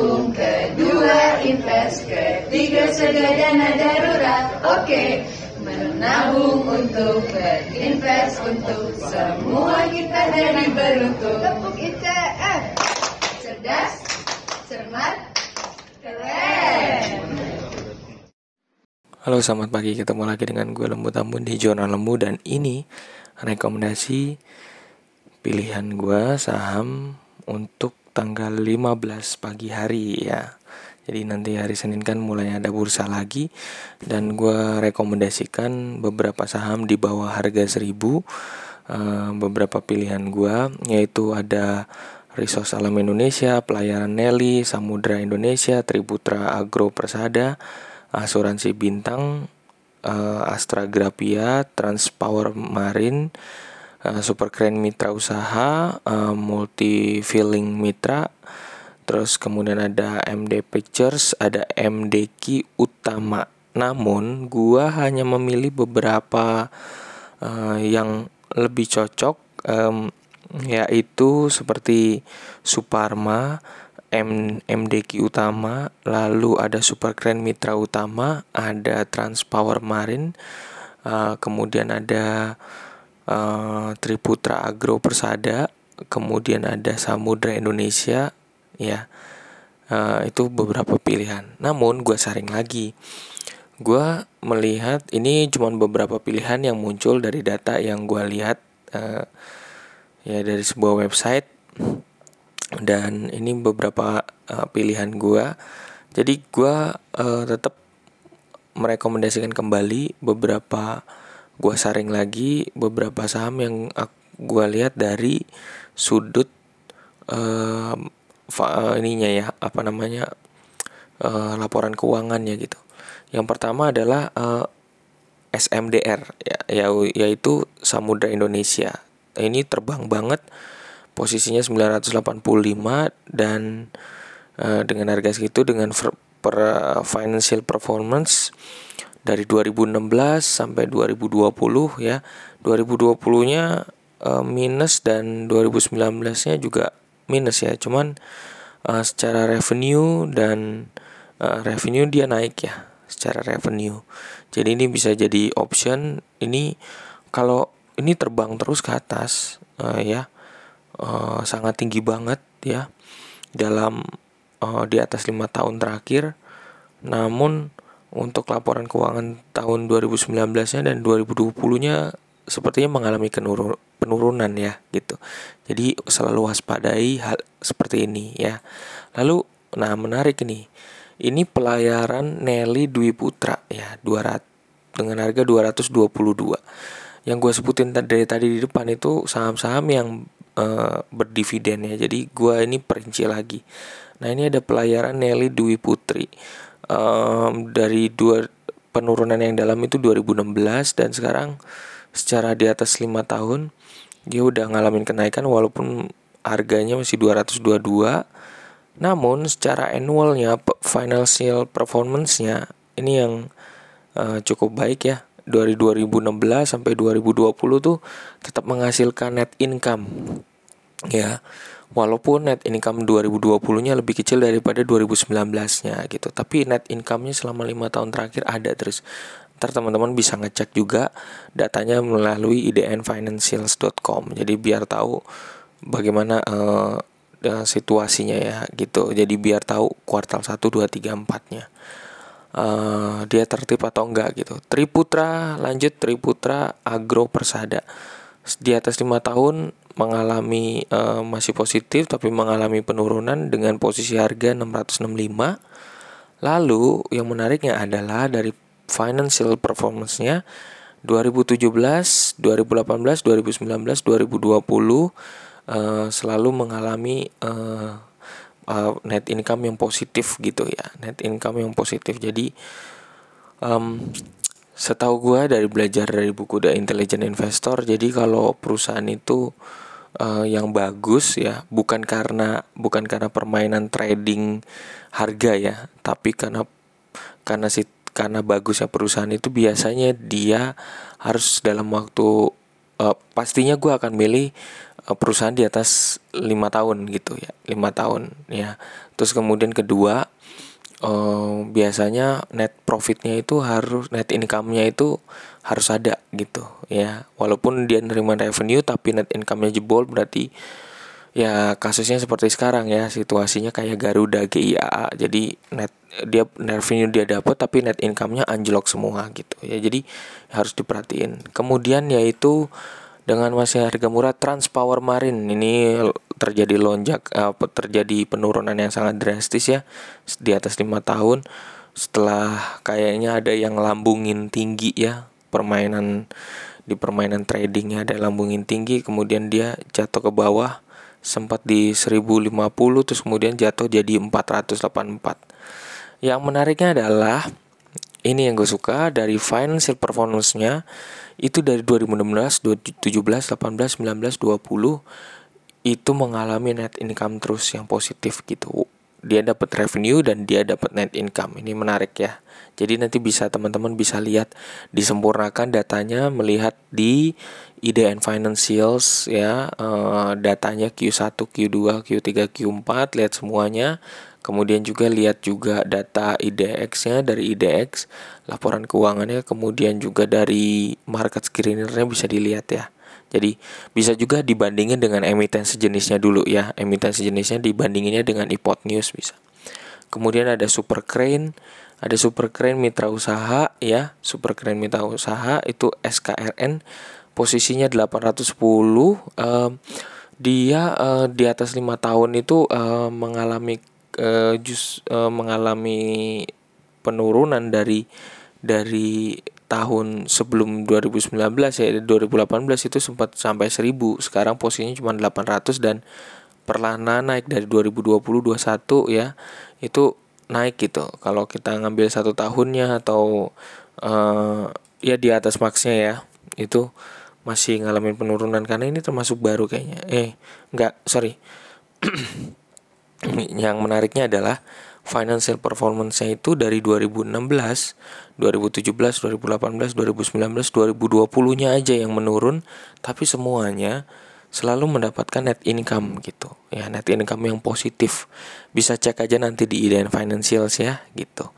menabung, kedua invest, ketiga sedia dana darurat. Oke, menabung untuk berinvest untuk semua kita jadi beruntung. Tepuk ITF. Cerdas, cermat, keren. Halo selamat pagi, ketemu lagi dengan gue Lembu Tambun di Jurnal Lembu dan ini rekomendasi pilihan gue saham untuk tanggal 15 pagi hari ya. Jadi nanti hari Senin kan mulai ada bursa lagi. Dan gue rekomendasikan beberapa saham di bawah harga 1000 uh, Beberapa pilihan gue yaitu ada Resource Alam Indonesia, Pelayaran Nelly, Samudra Indonesia, Triputra Agro Persada, asuransi bintang uh, Astra Grapia, Transpower Marine, uh, Super Crane Mitra Usaha, uh, Multi Filling Mitra, terus kemudian ada MD Pictures, ada MDK Utama. Namun gua hanya memilih beberapa uh, yang lebih cocok um, yaitu seperti Suparma, M MDQ utama, lalu ada Super Grand Mitra utama, ada Transpower Marine, uh, kemudian ada uh, Triputra Agro Persada, kemudian ada Samudra Indonesia, ya. Uh, itu beberapa pilihan. Namun gue saring lagi, gue melihat ini cuma beberapa pilihan yang muncul dari data yang gue lihat uh, ya dari sebuah website. Dan ini beberapa uh, pilihan gue jadi gue uh, tetap merekomendasikan kembali beberapa gue saring lagi beberapa saham yang gue lihat dari sudut uh, ininya ya apa namanya uh, laporan keuangannya gitu. Yang pertama adalah uh, SMDR ya, ya yaitu Samudra Indonesia. Ini terbang banget posisinya 985 dan uh, dengan harga segitu dengan per uh, financial performance dari 2016 sampai 2020 ya. 2020-nya uh, minus dan 2019-nya juga minus ya. Cuman uh, secara revenue dan uh, revenue dia naik ya secara revenue. Jadi ini bisa jadi option. Ini kalau ini terbang terus ke atas uh, ya uh, sangat tinggi banget ya. Dalam uh, di atas lima tahun terakhir. Namun untuk laporan keuangan tahun 2019-nya dan 2020-nya sepertinya mengalami penurunan ya gitu. Jadi selalu waspadai hal seperti ini ya. Lalu nah menarik nih. Ini pelayaran Nelly Dwi Putra ya 200 dengan harga 222. Yang gue sebutin dari tadi di depan itu saham-saham yang uh, berdividen ya. Jadi gua ini perinci lagi. Nah ini ada pelayaran Nelly Dwi Putri um, dari dua penurunan yang dalam itu 2016 dan sekarang secara di atas lima tahun dia udah ngalamin kenaikan walaupun harganya masih 222 namun secara annualnya financial performance-nya ini yang uh, cukup baik ya. Dari 2016 sampai 2020 tuh tetap menghasilkan net income ya walaupun net income 2020-nya lebih kecil daripada 2019-nya gitu. Tapi net income-nya selama lima tahun terakhir ada terus. Ntar teman-teman bisa ngecek juga datanya melalui idnfinancials.com jadi biar tahu bagaimana uh, situasinya ya gitu. Jadi biar tahu kuartal 1, 2, 3, 4 nya uh, dia tertib atau enggak gitu. Triputra lanjut Triputra Agro Persada di atas lima tahun mengalami uh, masih positif tapi mengalami penurunan dengan posisi harga 665. Lalu yang menariknya adalah dari financial performance-nya 2017, 2018, 2019, 2020 uh, selalu mengalami uh, uh, net income yang positif gitu ya net income yang positif jadi um, setahu gue dari belajar dari buku The Intelligent Investor jadi kalau perusahaan itu uh, yang bagus ya bukan karena bukan karena permainan trading harga ya tapi karena karena si karena bagusnya perusahaan itu biasanya dia harus dalam waktu uh, pastinya gue akan milih uh, perusahaan di atas lima tahun gitu ya lima tahun ya. Terus kemudian kedua uh, biasanya net profitnya itu harus net income-nya itu harus ada gitu ya. Walaupun dia nerima revenue tapi net income-nya jebol berarti ya kasusnya seperti sekarang ya. Situasinya kayak Garuda GIA jadi net dia revenue dia dapat tapi net income-nya anjlok semua gitu ya. Jadi harus diperhatiin. Kemudian yaitu dengan masih harga murah Transpower Marine. Ini terjadi lonjak uh, terjadi penurunan yang sangat drastis ya di atas lima tahun. Setelah kayaknya ada yang lambungin tinggi ya permainan di permainan tradingnya ada lambungin tinggi kemudian dia jatuh ke bawah sempat di 1050 terus kemudian jatuh jadi 484 yang menariknya adalah ini yang gue suka dari financial performance-nya itu dari 2016, 2017, 18, 19, 20 itu mengalami net income terus yang positif gitu. Dia dapat revenue dan dia dapat net income. Ini menarik ya. Jadi nanti bisa teman-teman bisa lihat disempurnakan datanya melihat di IDN Financials ya uh, datanya Q1, Q2, Q3, Q4 lihat semuanya. Kemudian juga lihat juga data IDX-nya dari IDX, laporan keuangannya, kemudian juga dari market screenernya bisa dilihat ya. Jadi bisa juga dibandingin dengan emiten sejenisnya dulu ya. Emiten sejenisnya dibandinginnya dengan iPod News bisa. Kemudian ada Super Crane, ada Super Crane Mitra Usaha ya Super Crane Mitra Usaha itu SKRN posisinya 810 uh, dia uh, di atas lima tahun itu uh, mengalami uh, just uh, mengalami penurunan dari dari tahun sebelum 2019 ya 2018 itu sempat sampai 1000 sekarang posisinya cuma 800 dan perlahan naik dari 2020 21 ya itu naik gitu. Kalau kita ngambil satu tahunnya atau uh, ya di atas maksnya ya itu masih ngalamin penurunan. Karena ini termasuk baru kayaknya. Eh enggak sorry. Yang menariknya adalah financial performance-nya itu dari 2016, 2017, 2018, 2019, 2020-nya aja yang menurun, tapi semuanya selalu mendapatkan net income gitu. Ya net income yang positif. Bisa cek aja nanti di IDN Financials ya gitu.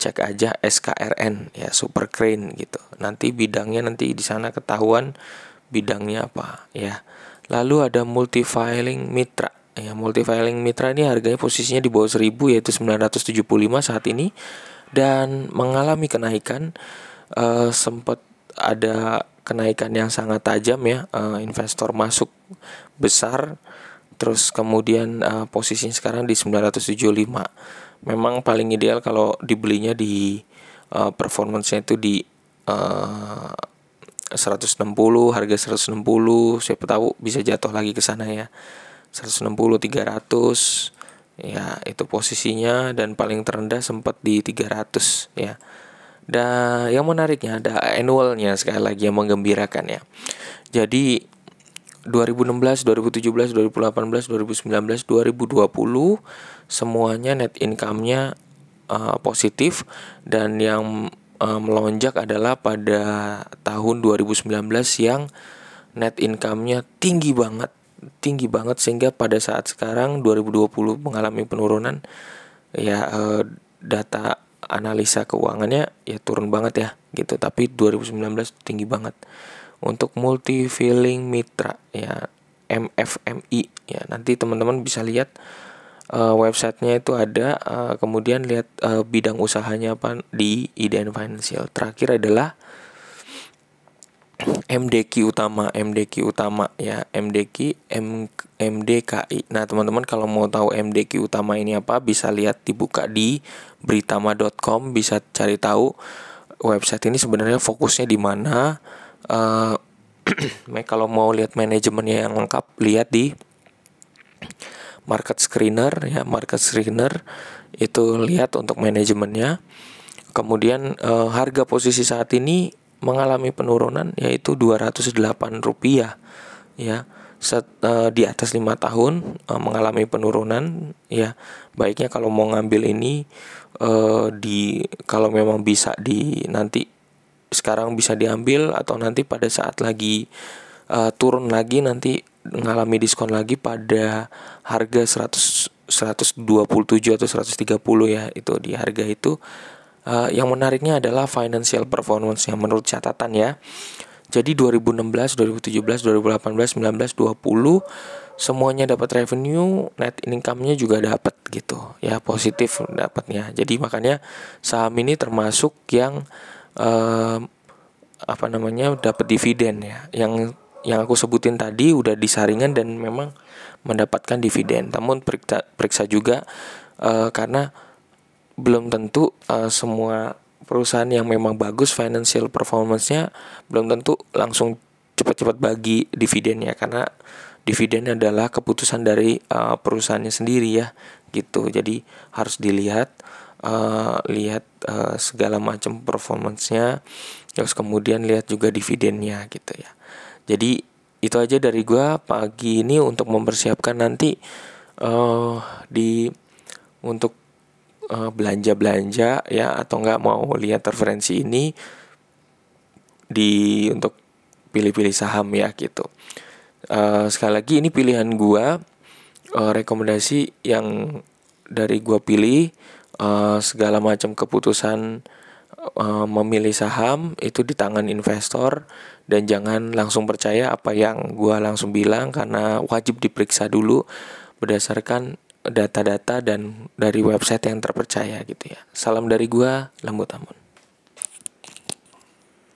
Cek aja SKRN ya Super Crane gitu. Nanti bidangnya nanti di sana ketahuan bidangnya apa ya. Lalu ada multifiling mitra ya multifiling mitra ini harganya posisinya di bawah 1000 yaitu 975 saat ini dan mengalami kenaikan uh, sempat ada kenaikan yang sangat tajam ya uh, investor masuk besar terus kemudian uh, posisinya sekarang di 975 memang paling ideal kalau dibelinya di uh, performance-nya itu di uh, 160 harga 160 siapa tahu bisa jatuh lagi ke sana ya 160 300 ya itu posisinya dan paling terendah sempat di 300 ya. Dan yang menariknya ada annualnya sekali lagi yang menggembirakan ya. Jadi 2016, 2017, 2018, 2019, 2020 semuanya net income-nya uh, positif dan yang uh, melonjak adalah pada tahun 2019 yang net income-nya tinggi banget, tinggi banget sehingga pada saat sekarang 2020 mengalami penurunan ya uh, data analisa keuangannya ya turun banget ya gitu. Tapi 2019 tinggi banget. Untuk multi filling mitra ya MFMI ya nanti teman-teman bisa lihat uh, websitenya itu ada. Uh, kemudian lihat uh, bidang usahanya apa di IDN Financial. Terakhir adalah MDQ utama, MDQ utama ya, MDQ M, MDKI. Nah, teman-teman kalau mau tahu MDQ utama ini apa bisa lihat dibuka di britama.com bisa cari tahu website ini sebenarnya fokusnya di mana. Uh, kalau mau lihat manajemennya yang lengkap lihat di market screener ya, market screener itu lihat untuk manajemennya. Kemudian uh, harga posisi saat ini mengalami penurunan yaitu 208 rupiah ya. Set, uh, di atas lima tahun uh, mengalami penurunan ya. Baiknya kalau mau ngambil ini uh, di kalau memang bisa di nanti sekarang bisa diambil atau nanti pada saat lagi uh, turun lagi nanti mengalami diskon lagi pada harga 100 127 atau 130 ya itu di harga itu uh, yang menariknya adalah financial performance yang menurut catatan ya jadi 2016, 2017, 2018, 19, 20 semuanya dapat revenue, net income-nya juga dapat gitu. Ya, positif dapatnya. Jadi makanya saham ini termasuk yang uh, apa namanya dapat dividen ya. Yang yang aku sebutin tadi udah disaringan dan memang mendapatkan dividen. Namun periksa, periksa juga uh, karena belum tentu uh, semua perusahaan yang memang bagus financial performance-nya belum tentu langsung cepat-cepat bagi dividennya karena dividen adalah keputusan dari uh, perusahaannya sendiri ya gitu. Jadi harus dilihat uh, lihat uh, segala macam performance-nya terus kemudian lihat juga dividennya gitu ya. Jadi itu aja dari gua pagi ini untuk mempersiapkan nanti uh, di untuk uh, belanja-belanja ya atau nggak mau lihat referensi ini di untuk pilih-pilih saham ya gitu. Uh, sekali lagi ini pilihan gua uh, rekomendasi yang dari gua pilih uh, segala macam keputusan uh, memilih saham itu di tangan investor dan jangan langsung percaya apa yang gua langsung bilang karena wajib diperiksa dulu berdasarkan data-data dan dari website yang terpercaya gitu ya. Salam dari gua, Lembut Amun.